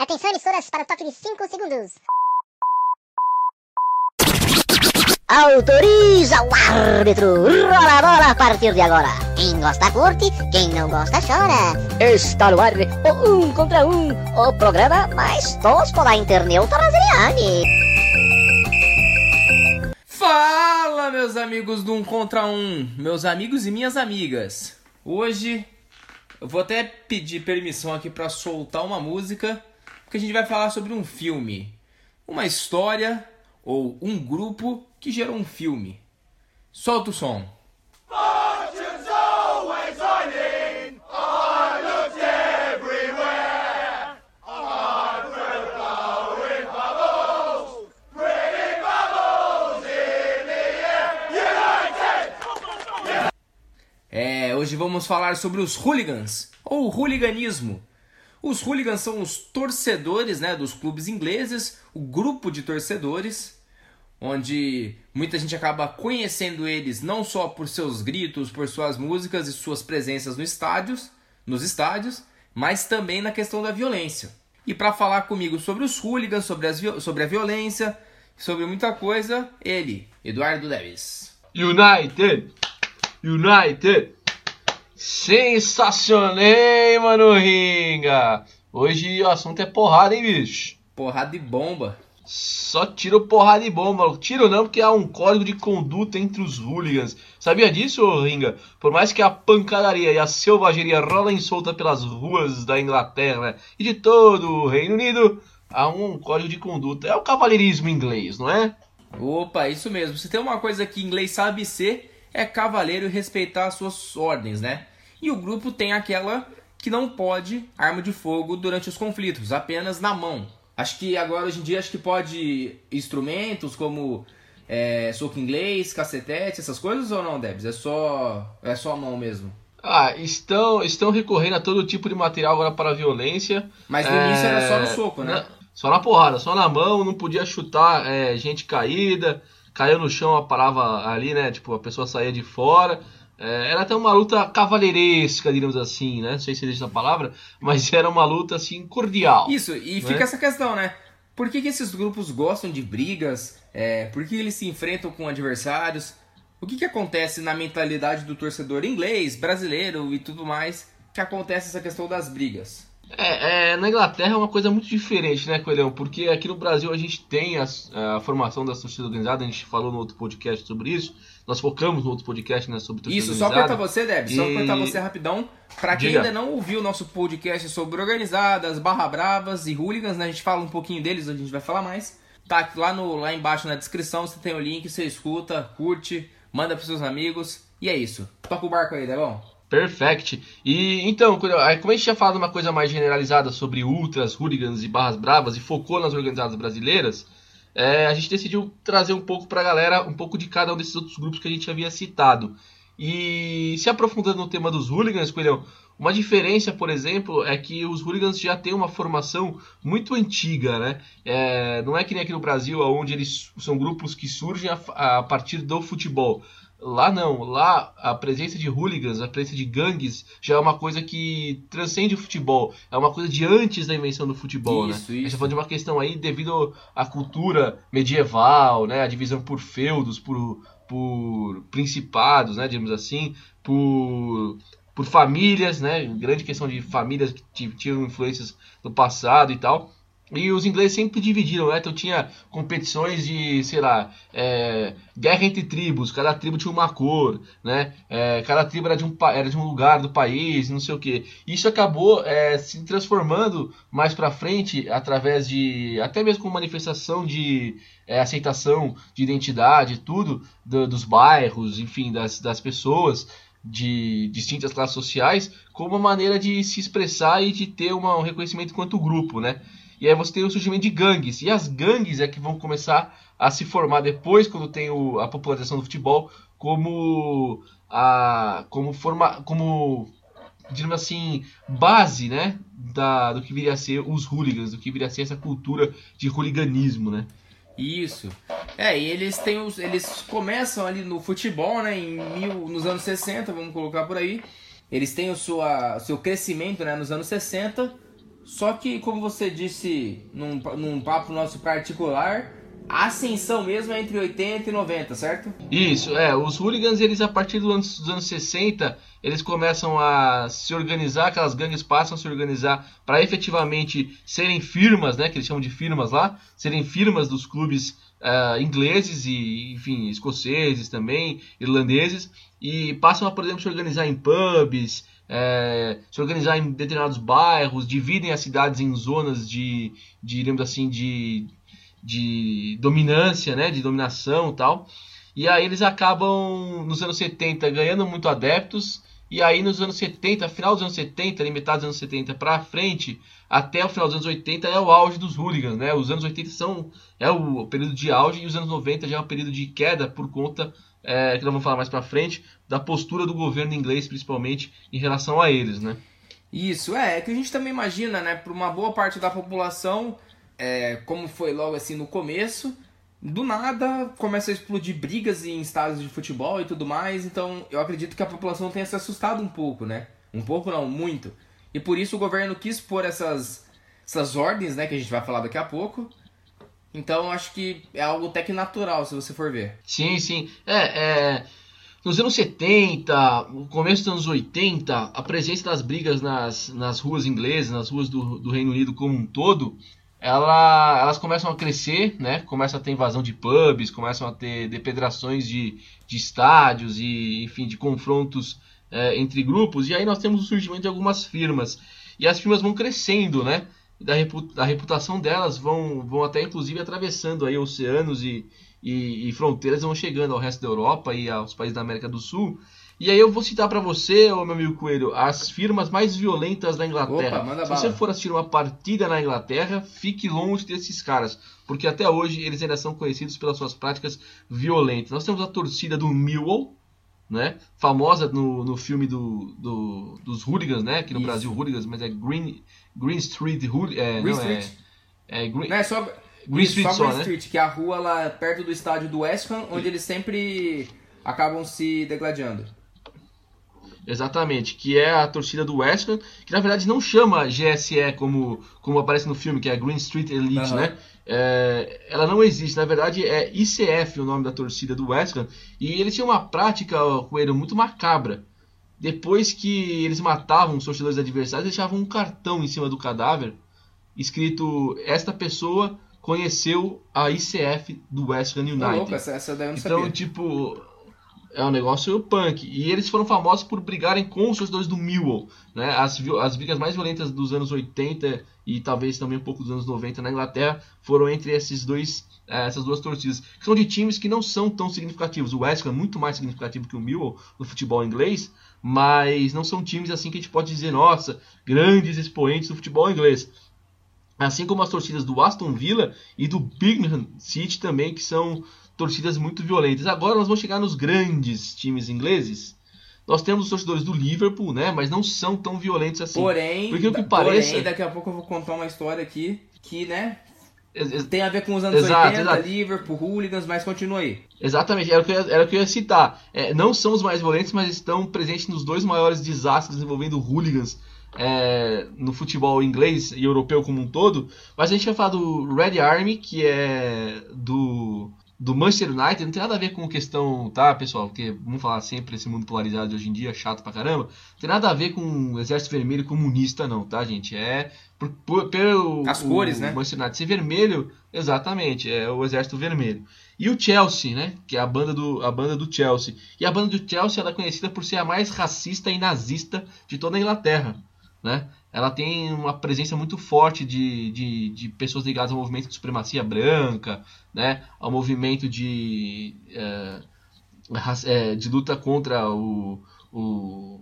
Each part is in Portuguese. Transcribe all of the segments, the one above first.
Atenção, emissoras, para o toque de 5 segundos. Autoriza o árbitro. Rola a bola a partir de agora. Quem gosta curte, quem não gosta chora. Está no ar o um contra um, o programa mais tosco da internet brasileira. Fala, meus amigos do um contra um, meus amigos e minhas amigas. Hoje eu vou até pedir permissão aqui para soltar uma música, porque a gente vai falar sobre um filme, uma história ou um grupo que gerou um filme. Solta o som. É, hoje vamos falar sobre os hooligans, ou hooliganismo. Os hooligans são os torcedores né, dos clubes ingleses, o grupo de torcedores, onde muita gente acaba conhecendo eles não só por seus gritos, por suas músicas e suas presenças no estádios, nos estádios, mas também na questão da violência. E para falar comigo sobre os hooligans, sobre, as, sobre a violência, sobre muita coisa, ele, Eduardo Leves. United! United! Sensacionei, mano Ringa! Hoje o assunto é porrada, hein, bicho? Porrada de bomba. Só tiro porrada e bomba. Tiro não, porque há um código de conduta entre os hooligans. Sabia disso, Ringa? Por mais que a pancadaria e a selvageria rolem solta pelas ruas da Inglaterra e de todo o Reino Unido, há um código de conduta. É o cavalheirismo inglês, não é? Opa, isso mesmo. Se tem uma coisa que inglês sabe ser, é cavaleiro e respeitar as suas ordens, né? E o grupo tem aquela que não pode arma de fogo durante os conflitos, apenas na mão. Acho que agora, hoje em dia, acho que pode instrumentos como é, soco inglês, cacetete, essas coisas ou não, Debs? É só, é só a mão mesmo? Ah, estão, estão recorrendo a todo tipo de material agora para a violência. Mas no é... início era só no soco, né? Só na porrada, só na mão, não podia chutar é, gente caída, caiu no chão, a parava ali, né? Tipo, a pessoa saía de fora. É, era até uma luta cavalheiresca, digamos assim, né? Não sei se existe essa palavra, mas era uma luta assim cordial. Isso, e né? fica essa questão, né? Por que, que esses grupos gostam de brigas? É, por que eles se enfrentam com adversários? O que, que acontece na mentalidade do torcedor inglês, brasileiro e tudo mais que acontece essa questão das brigas? É, é, na Inglaterra é uma coisa muito diferente, né, Coelhão? Porque aqui no Brasil a gente tem a, a formação da torcida organizada, a gente falou no outro podcast sobre isso. Nós focamos no outro podcast né, sobre torcida Isso, organizada. só cortar você, Deb, e... só cortar você rapidão. Pra quem Diga. ainda não ouviu o nosso podcast sobre organizadas, barra bravas e hooligans, né? A gente fala um pouquinho deles, a gente vai falar mais. Tá lá, no, lá embaixo na descrição, você tem o link, você escuta, curte, manda pros seus amigos. E é isso. Toca o barco aí, tá bom? Perfect. E então, como a gente tinha falado uma coisa mais generalizada sobre ultras, hooligans e barras bravas e focou nas organizadas brasileiras, é, a gente decidiu trazer um pouco para a galera um pouco de cada um desses outros grupos que a gente havia citado. E se aprofundando no tema dos hooligans, Coelhão, uma diferença, por exemplo, é que os hooligans já têm uma formação muito antiga, né? É, não é que nem aqui no Brasil, onde eles são grupos que surgem a, a partir do futebol. Lá não, lá a presença de hooligans, a presença de gangues já é uma coisa que transcende o futebol. É uma coisa de antes da invenção do futebol, isso, né? Isso. A gente tá falando de uma questão aí devido à cultura medieval, né? A divisão por feudos, por, por principados, né? Digamos assim, por, por famílias, né? Grande questão de famílias que tinham influências no passado e tal. E os ingleses sempre dividiram, né? Então tinha competições de, sei lá, é, guerra entre tribos, cada tribo tinha uma cor, né? É, cada tribo era de, um, era de um lugar do país, não sei o que. Isso acabou é, se transformando mais para frente através de, até mesmo com manifestação de é, aceitação de identidade, tudo, do, dos bairros, enfim, das, das pessoas de distintas classes sociais, como uma maneira de se expressar e de ter uma, um reconhecimento quanto grupo, né? E aí você tem o surgimento de gangues. E as gangues é que vão começar a se formar depois, quando tem o, a popularização do futebol, como a como forma como digamos assim base né da, do que viria a ser os hooligans do que viria a ser essa cultura de hooliganismo né? Isso. É e eles têm os eles começam ali no futebol né em mil, nos anos 60 vamos colocar por aí. Eles têm o sua seu crescimento né nos anos 60 Só que, como você disse num, num papo nosso particular, a ascensão mesmo é entre 80 e 90, certo? Isso, é. Os hooligans, eles a partir dos anos, dos anos 60, eles começam a se organizar, aquelas gangues passam a se organizar para efetivamente serem firmas, né? Que eles chamam de firmas lá, serem firmas dos clubes uh, ingleses e, enfim, escoceses também, irlandeses, e passam a, por exemplo, se organizar em pubs, é, se organizar em determinados bairros, dividem as cidades em zonas de, de digamos assim, de de dominância, né, de dominação e tal. E aí eles acabam nos anos 70 ganhando muito adeptos e aí nos anos 70, final dos anos 70, ali metade dos anos 70 para frente, até o final dos anos 80 é o auge dos hooligans, né? Os anos 80 são é o período de auge e os anos 90 já é o período de queda por conta é, que nós vamos falar mais para frente da postura do governo inglês, principalmente em relação a eles, né? Isso é, é que a gente também imagina, né? Para uma boa parte da população é, como foi logo assim no começo, do nada começa a explodir brigas em estádios de futebol e tudo mais, então eu acredito que a população tenha se assustado um pouco, né? Um pouco não, muito. E por isso o governo quis pôr essas, essas ordens, né, que a gente vai falar daqui a pouco. Então acho que é algo até que natural, se você for ver. Sim, sim. É, é... Nos anos 70, no começo dos anos 80, a presença das brigas nas, nas ruas inglesas, nas ruas do, do Reino Unido como um todo, ela, elas começam a crescer, né? Começa a ter invasão de pubs, começam a ter depedrações de, de estádios e, enfim, de confrontos é, entre grupos. E aí nós temos o surgimento de algumas firmas. E as firmas vão crescendo, né? Da, da reputação delas vão, vão até inclusive atravessando aí oceanos e, e, e fronteiras, vão chegando ao resto da Europa e aos países da América do Sul. E aí eu vou citar para você, ô meu amigo Coelho, as firmas mais violentas da Inglaterra. Opa, Se bala. você for assistir uma partida na Inglaterra, fique longe desses caras, porque até hoje eles ainda são conhecidos pelas suas práticas violentas. Nós temos a torcida do Millwall, né? Famosa no, no filme do, do dos hooligans, né? Aqui no Isso. Brasil, hooligans, mas é Green, Green Street Hooligans. É, Green não, Street. É, é Green, não, é só... Green Street só, Green né? Street, que é a rua lá perto do estádio do West Ham, onde eles sempre acabam se degladiando. Exatamente, que é a torcida do West Ham, que na verdade não chama GSE como, como aparece no filme, que é Green Street Elite, uhum. né? É, ela não existe, na verdade é ICF o nome da torcida do West Ham, e eles tinham uma prática, Coelho, muito macabra. Depois que eles matavam os torcedores adversários, deixavam um cartão em cima do cadáver, escrito: Esta pessoa conheceu a ICF do West Ham United. louco, essa, essa daí eu não então, sabia. tipo, é um negócio punk. E eles foram famosos por brigarem com os torcedores do Millwall. Né? As, as brigas mais violentas dos anos 80 e talvez também um pouco dos anos 90 na Inglaterra foram entre esses dois, eh, essas duas torcidas. Que são de times que não são tão significativos. O West Ham é muito mais significativo que o Millwall no futebol inglês, mas não são times assim que a gente pode dizer, nossa, grandes expoentes do futebol inglês. Assim como as torcidas do Aston Villa e do Birmingham City também, que são torcidas muito violentas. Agora nós vamos chegar nos grandes times ingleses. Nós temos os torcedores do Liverpool, né? Mas não são tão violentos assim. Porém, Porque o que parece... porém daqui a pouco eu vou contar uma história aqui que, né, tem a ver com os anos exato, 80, exato. Liverpool, Hooligans, mas continua aí. Exatamente, era o que eu ia, era o que eu ia citar. É, não são os mais violentos, mas estão presentes nos dois maiores desastres envolvendo Hooligans é, no futebol inglês e europeu como um todo. Mas a gente vai falar do Red Army, que é do do Manchester United não tem nada a ver com questão, tá, pessoal? Porque vamos falar sempre esse mundo polarizado de hoje em dia, chato pra caramba. Não tem nada a ver com o Exército Vermelho comunista, não, tá, gente? É por, por, pelo as cores, o né? Manchester United ser vermelho, exatamente, é o Exército Vermelho. E o Chelsea, né? Que é a banda do a banda do Chelsea. E a banda do Chelsea ela é conhecida por ser a mais racista e nazista de toda a Inglaterra, né? Ela tem uma presença muito forte de, de, de, pessoas ligadas ao movimento de supremacia branca, né, ao movimento de, é, de luta contra o, o,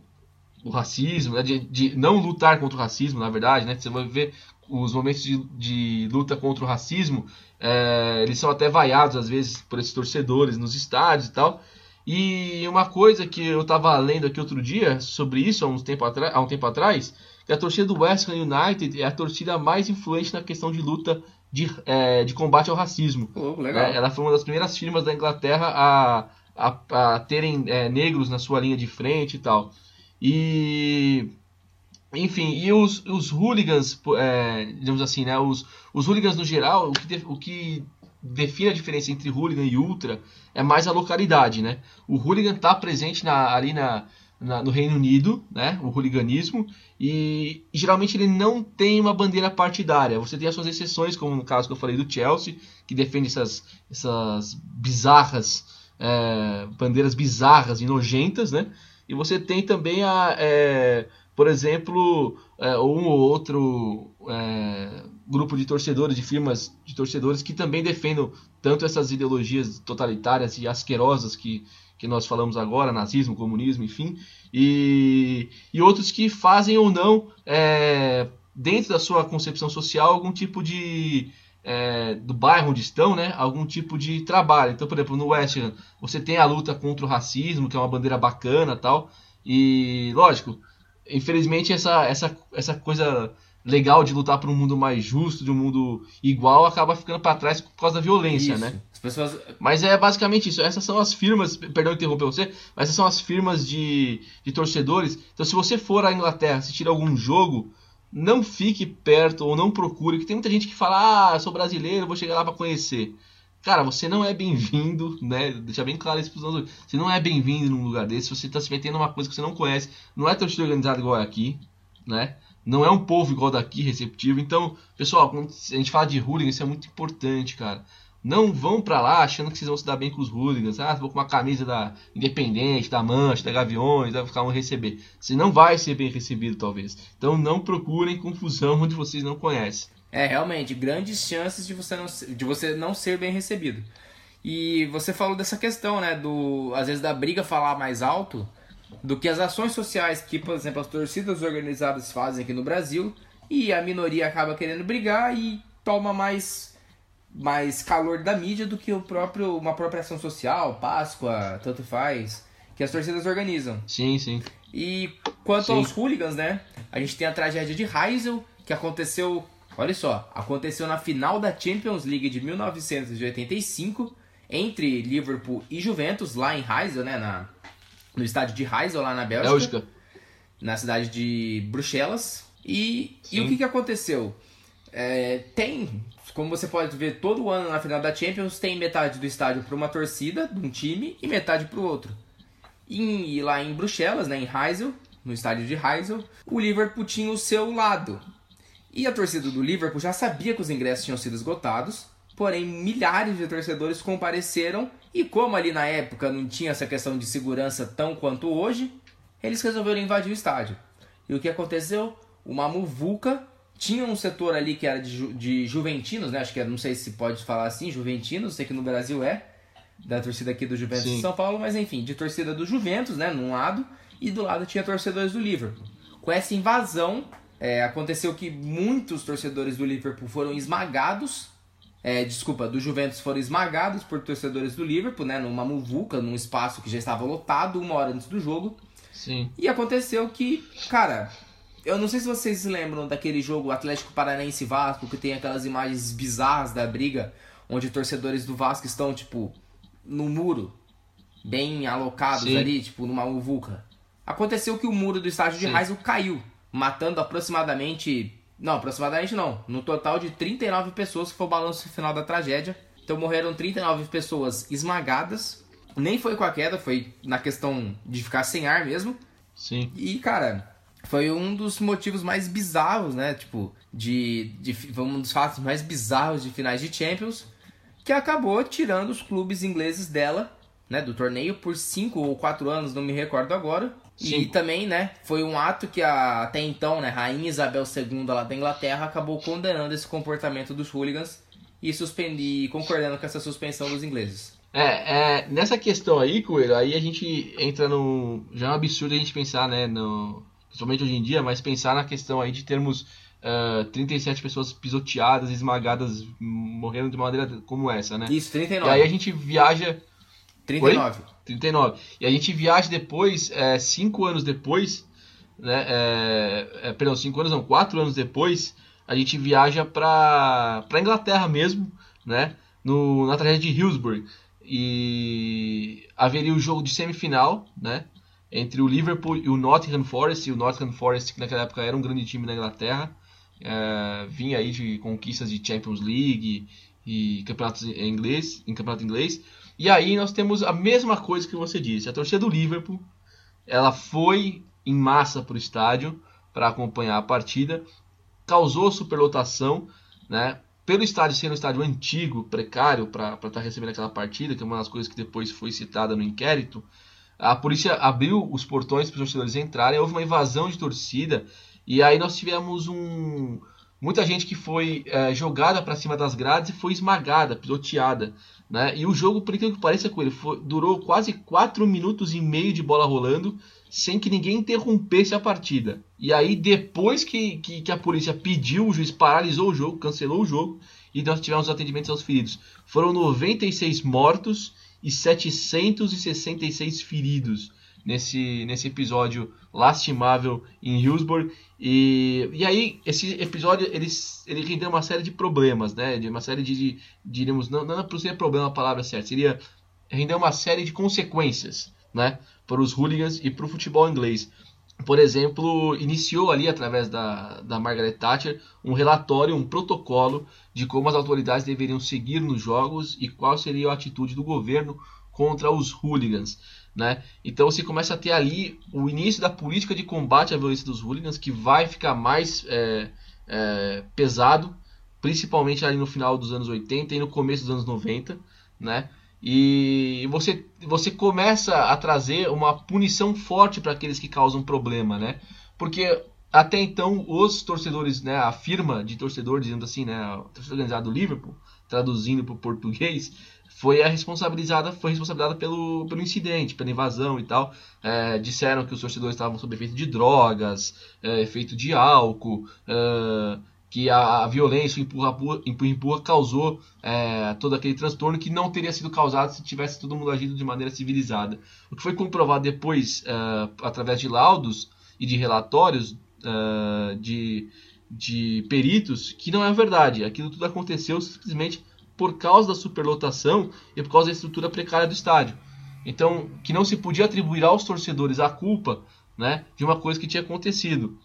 o racismo, né, de, de, não lutar contra o racismo, na verdade, né, você vai ver os momentos de, de luta contra o racismo, é, eles são até vaiados às vezes por esses torcedores nos estádios e tal, e uma coisa que eu estava lendo aqui outro dia sobre isso, há, uns tempo há um tempo atrás, que a torcida do West Ham United é a torcida mais influente na questão de luta de, é, de combate ao racismo. Oh. É, ela foi uma das primeiras firmas da Inglaterra a, a, a terem é, negros na sua linha de frente e tal. E enfim, e os, os hooligans, é, digamos assim, né? Os, os hooligans no geral, o que, de, o que define a diferença entre hooligan e ultra é mais a localidade, né? O hooligan está presente na, ali na, na, no Reino Unido, né? O hooliganismo, e, e, geralmente ele não tem uma bandeira partidária. Você tem as suas exceções, como no caso que eu falei do Chelsea, que defende essas, essas bizarras, é, bandeiras bizarras e nojentas, né? E você tem também a. É, por exemplo, é, um ou outro é, grupo de torcedores, de firmas de torcedores que também defendem tanto essas ideologias totalitárias e asquerosas que, que nós falamos agora, nazismo, comunismo, enfim, e, e outros que fazem ou não, é, dentro da sua concepção social, algum tipo de. É, do bairro onde estão, né, algum tipo de trabalho. Então, por exemplo, no West você tem a luta contra o racismo, que é uma bandeira bacana tal. E, lógico, infelizmente essa, essa, essa coisa legal de lutar por um mundo mais justo, de um mundo igual, acaba ficando para trás por causa da violência, Isso. né? As pessoas. Mas é basicamente isso. Essas são as firmas, perdão interromper você, mas essas são as firmas de, de torcedores. Então, se você for à Inglaterra assistir algum jogo, não fique perto ou não procure, que tem muita gente que fala: "Ah, eu sou brasileiro, vou chegar lá para conhecer". Cara, você não é bem-vindo, né? Deixar bem claro isso pros nossos. Você não é bem-vindo num lugar desse. Você tá se metendo numa coisa que você não conhece. Não é torcida organizada igual aqui, né? Não é um povo igual daqui, receptivo. Então, pessoal, quando a gente fala de hooligan, isso é muito importante, cara. Não vão para lá achando que vocês vão se dar bem com os hooligans. Ah, vou com uma camisa da Independente, da Mancha, da Gaviões, vai ficar um receber. Você não vai ser bem recebido, talvez. Então não procurem confusão onde vocês não conhecem. É, realmente, grandes chances de você não, de você não ser bem recebido. E você falou dessa questão, né, do às vezes da briga falar mais alto do que as ações sociais que, por exemplo, as torcidas organizadas fazem aqui no Brasil, e a minoria acaba querendo brigar e toma mais mais calor da mídia do que o próprio uma própria ação social, Páscoa, tanto faz, que as torcidas organizam. Sim, sim. E quanto Sim. aos hooligans, né? A gente tem a tragédia de Heysel, que aconteceu, olha só, aconteceu na final da Champions League de 1985 entre Liverpool e Juventus lá em Heysel, né, na no estádio de Heysel lá na Bélgica, Bélgica. na cidade de Bruxelas. E, e o que, que aconteceu? É, tem, como você pode ver, todo ano na final da Champions tem metade do estádio para uma torcida de um time e metade para o outro. E, e lá em Bruxelas, né, em Heysel, no estádio de Heysel, o Liverpool tinha o seu lado. E a torcida do Liverpool já sabia que os ingressos tinham sido esgotados, porém milhares de torcedores compareceram e como ali na época não tinha essa questão de segurança tão quanto hoje, eles resolveram invadir o estádio. E o que aconteceu? Uma muvuca tinha um setor ali que era de, ju- de juventinos, né? Acho que era, não sei se pode falar assim, juventinos, sei que no Brasil é, da torcida aqui do Juventus de Sim. São Paulo, mas enfim, de torcida do Juventus, né? Num lado, e do lado tinha torcedores do Liverpool. Com essa invasão, é, aconteceu que muitos torcedores do Liverpool foram esmagados é, desculpa, do Juventus foram esmagados por torcedores do Liverpool, né, numa muvuca, num espaço que já estava lotado uma hora antes do jogo. Sim. E aconteceu que, cara, eu não sei se vocês se lembram daquele jogo Atlético Paranaense Vasco, que tem aquelas imagens bizarras da briga, onde torcedores do Vasco estão, tipo, no muro, bem alocados Sim. ali, tipo, numa muvuca. Aconteceu que o muro do estádio de Sim. Heysel caiu, matando aproximadamente. Não, aproximadamente não. No total de 39 pessoas, que foi o balanço final da tragédia. Então morreram 39 pessoas esmagadas. Nem foi com a queda, foi na questão de ficar sem ar mesmo. Sim. E, cara, foi um dos motivos mais bizarros, né? Tipo, de, de. Foi um dos fatos mais bizarros de finais de Champions. Que acabou tirando os clubes ingleses dela, né? Do torneio por 5 ou 4 anos, não me recordo agora. E também, né? Foi um ato que a, até então, né? Rainha Isabel II lá da Inglaterra acabou condenando esse comportamento dos hooligans e, suspendi, e concordando com essa suspensão dos ingleses. É, é, nessa questão aí, Coelho, aí a gente entra no. Já é um absurdo a gente pensar, né? No, principalmente hoje em dia, mas pensar na questão aí de termos ah, 37 pessoas pisoteadas, esmagadas, morrendo de maneira como essa, né? Isso, E 39. aí a gente viaja. 39. 39. E a gente viaja depois, é, cinco anos depois, né? É, é, perdão, cinco anos não, quatro anos depois, a gente viaja para para Inglaterra mesmo, né? No, na tragédia de Hillsborough. E haveria o jogo de semifinal, né? entre o Liverpool e o Nottingham Forest. E o Nottingham Forest, que naquela época era um grande time na Inglaterra, é, vinha aí de conquistas de Champions League e campeonatos em inglês, em campeonato inglês. E aí nós temos a mesma coisa que você disse. A torcida do Liverpool, ela foi em massa para o estádio para acompanhar a partida, causou superlotação, né? Pelo estádio ser um estádio antigo, precário para estar tá recebendo aquela partida, que é uma das coisas que depois foi citada no inquérito, a polícia abriu os portões para os torcedores entrarem, houve uma invasão de torcida e aí nós tivemos um muita gente que foi é, jogada para cima das grades e foi esmagada, pisoteada. Né? E o jogo, por incrível que pareça com ele, foi, durou quase 4 minutos e meio de bola rolando, sem que ninguém interrompesse a partida. E aí, depois que, que, que, a polícia pediu, o juiz paralisou o jogo, cancelou o jogo, e nós tivemos atendimentos aos feridos. Foram 96 mortos e 766 feridos nesse, nesse episódio lastimável em Hillsborough. E, e aí, esse episódio ele, ele rendeu uma série de problemas, né? De uma série de, de diríamos, não, não seria problema a palavra certa, seria render uma série de consequências, né? Para os hooligans e para o futebol inglês. Por exemplo, iniciou ali, através da, da Margaret Thatcher, um relatório, um protocolo de como as autoridades deveriam seguir nos jogos e qual seria a atitude do governo contra os hooligans. Né? Então você começa a ter ali o início da política de combate à violência dos hooligans, que vai ficar mais é, é, pesado, principalmente ali no final dos anos 80 e no começo dos anos 90. Né? E você, você começa a trazer uma punição forte para aqueles que causam problema. Né? Porque até então os torcedores, né, a firma de torcedor, dizendo assim, né, a torcida organizada do Liverpool, traduzindo para o português, foi a responsabilizada, foi responsabilizada pelo, pelo incidente, pela invasão e tal. É, disseram que os torcedores estavam sob efeito de drogas, é, efeito de álcool, é, que a, a, violência, o empurra, empurra, empurra causou é, todo aquele transtorno que não teria sido causado se tivesse todo mundo agido de maneira civilizada. O que foi comprovado depois, é, através de laudos e de relatórios é, de, de peritos, que não é verdade. Aquilo tudo aconteceu simplesmente por causa da superlotação e por causa da estrutura precária do estádio. Então, que não se podia atribuir aos torcedores a culpa né, de uma coisa que tinha acontecido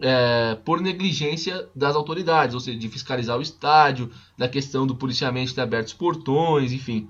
é, por negligência das autoridades, ou seja, de fiscalizar o estádio, da questão do policiamento ter aberto os portões, enfim.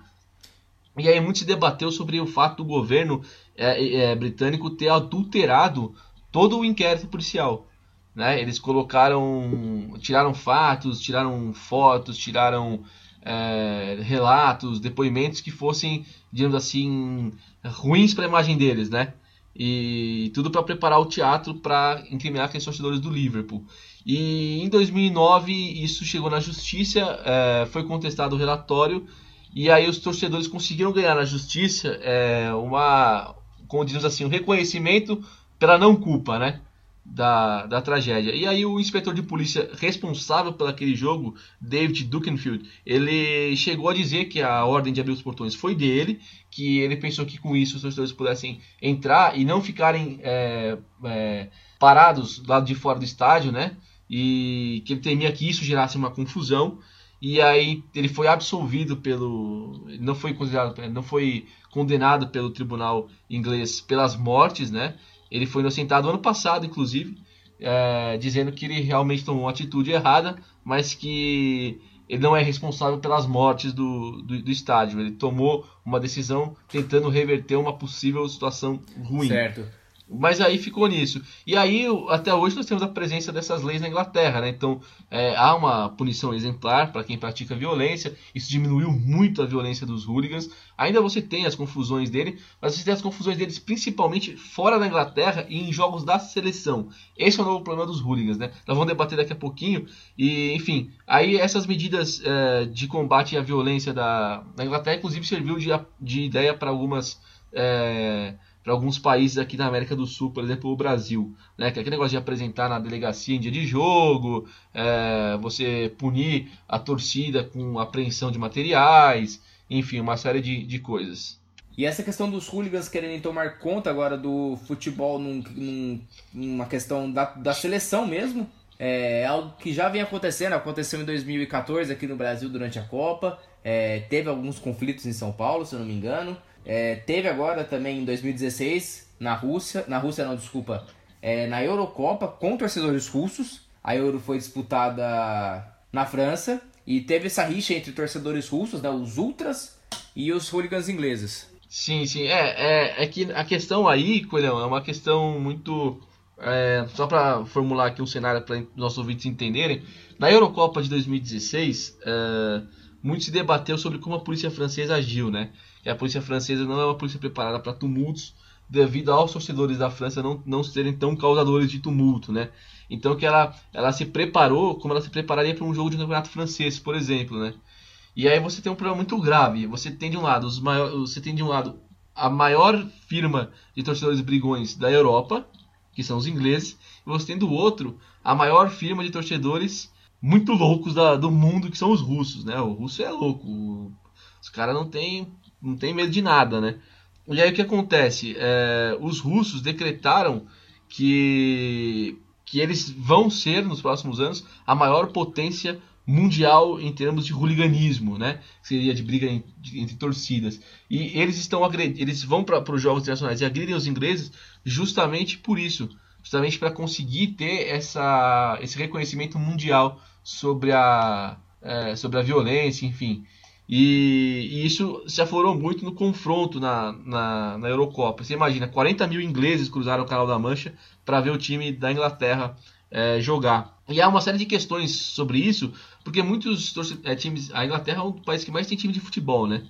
E aí muito se debateu sobre o fato do governo é, é, britânico ter adulterado todo o inquérito policial. Né? Eles colocaram, tiraram fatos, tiraram fotos, tiraram é, relatos, depoimentos que fossem, digamos assim, ruins para a imagem deles, né? E tudo para preparar o teatro para incriminar aqueles torcedores do Liverpool. E em 2009 isso chegou na justiça, é, foi contestado o relatório e aí os torcedores conseguiram ganhar na justiça é, uma, como dizemos assim, um reconhecimento pela não culpa, né? Da, da tragédia. E aí o inspetor de polícia responsável por aquele jogo, David Dukenfield, ele chegou a dizer que a ordem de abrir os portões foi dele, que ele pensou que com isso os torcedores pudessem entrar e não ficarem é, é, parados do lado de fora do estádio, né? E que ele temia que isso gerasse uma confusão. E aí ele foi absolvido pelo, não foi considerado, não foi condenado pelo tribunal inglês pelas mortes, né? Ele foi inocentado ano passado, inclusive, é, dizendo que ele realmente tomou uma atitude errada, mas que ele não é responsável pelas mortes do, do, do, estádio. Ele tomou uma decisão tentando reverter uma possível situação ruim. Certo. Mas aí ficou nisso. E aí, até hoje, nós temos a presença dessas leis na Inglaterra, né? Então, é, há uma punição exemplar para quem pratica violência. Isso diminuiu muito a violência dos hooligans. Ainda você tem as confusões dele, mas você tem as confusões deles principalmente fora da Inglaterra e em jogos da seleção. Esse é o novo problema dos hooligans, né? Nós vamos debater daqui a pouquinho. E, enfim, aí essas medidas é, de combate à violência da, da Inglaterra, inclusive, serviu de, de ideia para algumas. É, para alguns países aqui da América do Sul, por exemplo, o Brasil, né? Que é aquele negócio de apresentar na delegacia em dia de jogo, é, você punir a torcida com apreensão de materiais, enfim, uma série de, de coisas. E essa questão dos hooligans querendo tomar conta agora do futebol num, num, numa questão da, da seleção mesmo, é algo que já vem acontecendo, aconteceu em 2014 aqui no Brasil durante a Copa, é, teve alguns conflitos em São Paulo, se eu não me engano, é, teve agora também em 2016 na Rússia, na Rússia não, desculpa, é, na Eurocopa com torcedores russos. A Euro foi disputada na França e teve essa rixa entre torcedores russos, né, os ultras e os hooligans ingleses. Sim, sim. É, é, é que a questão aí, Coelhão, é uma questão muito. É, só para formular aqui um cenário para nossos ouvintes entenderem. Na Eurocopa de 2016, é, muito se debateu sobre como a polícia francesa agiu, né? E a polícia francesa não é uma polícia preparada para tumultos devido aos torcedores da França não, não serem tão causadores de tumulto, né? Então que ela, ela se preparou como ela se prepararia para um jogo de campeonato francês, por exemplo, né? E aí você tem um problema muito grave. Você tem de um lado os maiores, você tem de um lado a maior firma de torcedores brigões da Europa, que são os ingleses, e você tem do outro a maior firma de torcedores muito loucos da, do mundo, que são os russos, né? O russo é louco. Os caras não tem, não tem medo de nada, né? E aí o que acontece? É, os russos decretaram que, que eles vão ser, nos próximos anos, a maior potência mundial em termos de hooliganismo, né? Seria de briga entre torcidas. E eles estão eles vão para os jogos internacionais e agridem os ingleses justamente por isso, justamente para conseguir ter essa, esse reconhecimento mundial sobre a, é, sobre a violência, enfim. E, e, isso se aflorou muito no confronto na, na, na, Eurocopa. Você imagina, 40 mil ingleses cruzaram o Canal da Mancha para ver o time da Inglaterra é, jogar. E há uma série de questões sobre isso, porque muitos é, times. A Inglaterra é um país que mais tem time de futebol, né?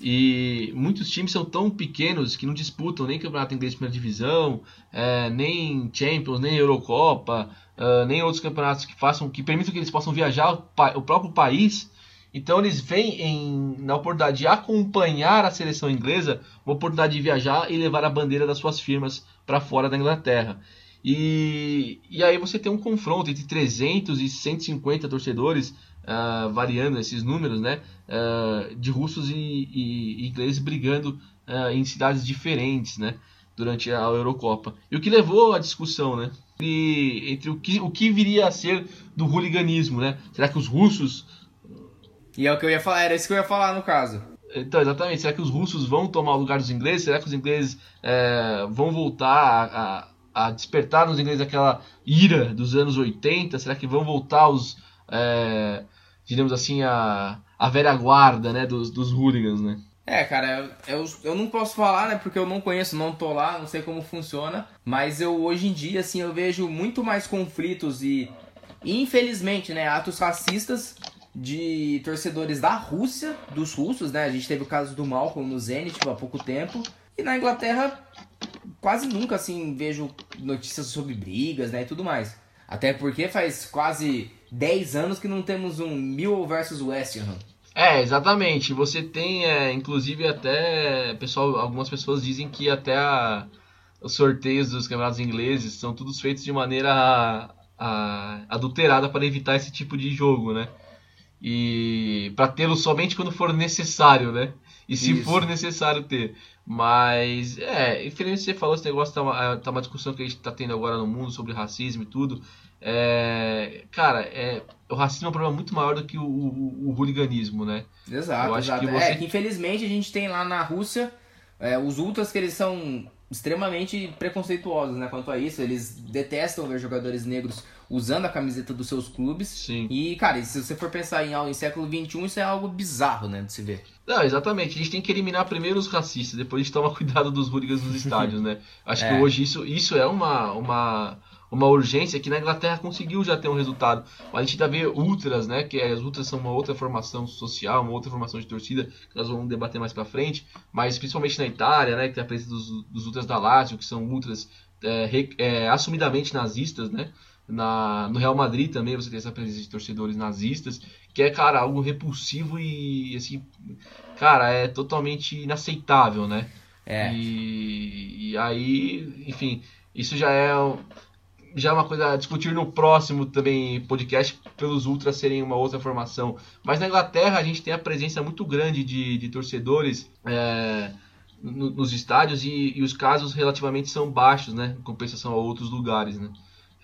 E muitos times são tão pequenos que não disputam nem campeonato inglês de primeira divisão, é, nem Champions, nem Eurocopa, uh, nem outros campeonatos que façam, que permitam que eles possam viajar o, o próprio país. Então eles vêm em, na oportunidade de acompanhar a seleção inglesa, uma oportunidade de viajar e levar a bandeira das suas firmas para fora da Inglaterra. E, e aí você tem um confronto entre 300 e 150 torcedores, uh, variando esses números, né, uh, de russos e, e, e ingleses brigando uh, em cidades diferentes, né, durante a Eurocopa. E o que levou à discussão, né, entre, entre o, que, o que viria a ser do hooliganismo, né? Será que os russos... E é o que eu ia falar, era isso que eu ia falar no caso. Então, exatamente. Será que os russos vão tomar o lugar dos ingleses? Será que os ingleses é, vão voltar a, a despertar nos ingleses aquela ira dos anos 80? Será que vão voltar os, é, digamos assim, a, a velha guarda né, dos, dos hooligans, né? É, cara, eu, eu não posso falar, né, porque eu não conheço, não tô lá, não sei como funciona, mas eu hoje em dia, assim, eu vejo muito mais conflitos e, infelizmente, né, atos racistas de torcedores da Rússia, dos russos, né, a gente teve o caso do Malcolm no Zenit há pouco tempo, e na Inglaterra quase nunca assim vejo notícias sobre brigas, né, e tudo mais. Até porque faz quase 10 anos que não temos um Millwall versus West Ham. É, exatamente. Você tem, é, inclusive, até pessoal, algumas pessoas dizem que até a, os sorteios dos campeonatos ingleses são todos feitos de maneira a, a, adulterada para evitar esse tipo de jogo, né? E para tê-lo somente quando for necessário, né? E se Isso. for necessário ter. Mas, é, infelizmente você falou esse negócio, tá uma, tá uma discussão que a gente tá tendo agora no mundo sobre racismo e tudo. É, cara, é, o racismo é um problema muito maior do que o, o, o hooliganismo, né? Exato, exato. Que você... É que infelizmente a gente tem lá na Rússia é, os ultras que eles são extremamente preconceituosos né, quanto a isso. Eles detestam ver jogadores negros usando a camiseta dos seus clubes. Sim. E, cara, se você for pensar em, em século XXI, isso é algo bizarro, né, de se ver. Não, exatamente. A gente tem que eliminar primeiro os racistas, depois a gente toma cuidado dos hooligans nos estádios, né? Acho é. que hoje isso, isso é uma, uma, uma urgência que na Inglaterra conseguiu já ter um resultado. A gente ainda vê ultras, né? Que as ultras são uma outra formação social, uma outra formação de torcida, que nós vamos debater mais pra frente. Mas principalmente na Itália, né? Que tem a presença dos, dos ultras da Lazio, que são ultras é, é, assumidamente nazistas, né? Na, no Real Madrid também você tem essa presença de torcedores nazistas, que é, cara, algo repulsivo e, assim, cara, é totalmente inaceitável, né? É. E, e aí, enfim, isso já é, já é uma coisa a discutir no próximo também podcast, pelos ultras serem uma outra formação. Mas na Inglaterra a gente tem a presença muito grande de, de torcedores. É, nos estádios e, e, os casos relativamente são baixos, né, em compensação a outros lugares, né.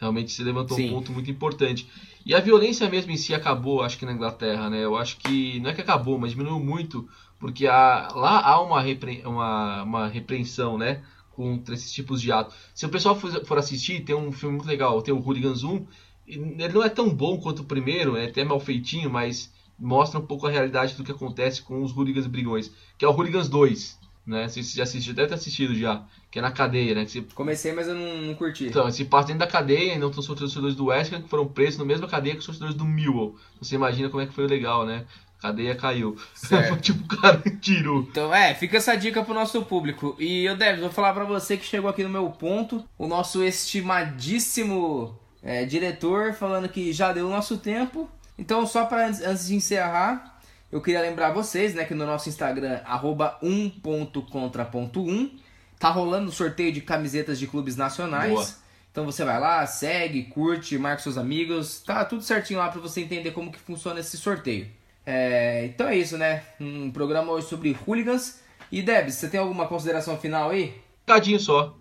Realmente se levantou Sim. um ponto muito importante. E a violência mesmo em si acabou, acho que na Inglaterra, né? Eu acho que não é que acabou, mas diminuiu muito, porque há, lá há uma, repre, uma, uma repreensão, né? contra esses tipos de ato. Se o pessoal for, for assistir, tem um filme muito legal, tem o Hooligans 1. Ele não é tão bom quanto o primeiro, é até mal feitinho, mas mostra um pouco a realidade do que acontece com os hooligans brigões, que é o Hooligans 2, né? Você já assistiu, deve ter assistido já, que é na cadeia, né? Que você... Comecei, mas eu não, não curti. Então, se passa dentro da cadeia, então são os torcedores do West Ham que foram presos na mesma cadeia que os torcedores do Millwall. Você imagina como é que foi legal, né? A cadeia caiu. tipo, o cara tirou. Então, é, fica essa dica pro nosso público. E eu, Débora, vou falar para você que chegou aqui no meu ponto, o nosso estimadíssimo é, diretor falando que já deu o nosso tempo. Então, só para antes de encerrar, eu queria lembrar vocês, né, que no nosso Instagram, arroba 1.contra.1, tá rolando o sorteio de camisetas de clubes nacionais. Boa. Então você vai lá, segue, curte, marca seus amigos, tá tudo certinho lá para você entender como que funciona esse sorteio. É, então é isso, né? Um programa hoje sobre hooligans. E Debs, você tem alguma consideração final aí? Cadinho só.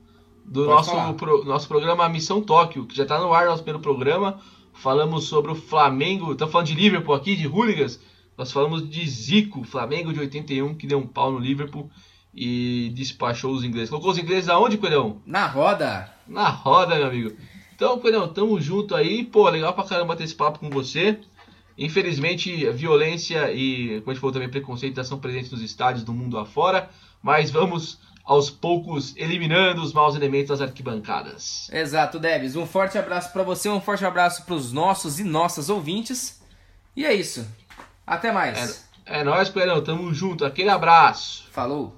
Do Pode nosso, pro- nosso programa Missão Tóquio, que já tá no ar, nosso primeiro programa. Falamos sobre o Flamengo, estamos falando de Liverpool aqui, de hooligans. Nós falamos de Zico, Flamengo de 81, que deu um pau no Liverpool e despachou os ingleses. Colocou os ingleses aonde, Coelhão? Na roda! Na roda, meu amigo. Então, Coelhão, tamo junto aí. Pô, legal pra caramba ter esse papo com você. Infelizmente, violência e, como a gente falou também, preconceito são presentes nos estádios do mundo afora. Mas vamos, aos poucos, eliminando os maus elementos das arquibancadas. Exato, Debs. Um forte abraço para você, um forte abraço para os nossos e nossas ouvintes. E é isso. Até mais. É nóis, Coelhão. Tamo junto. Aquele abraço. Falou.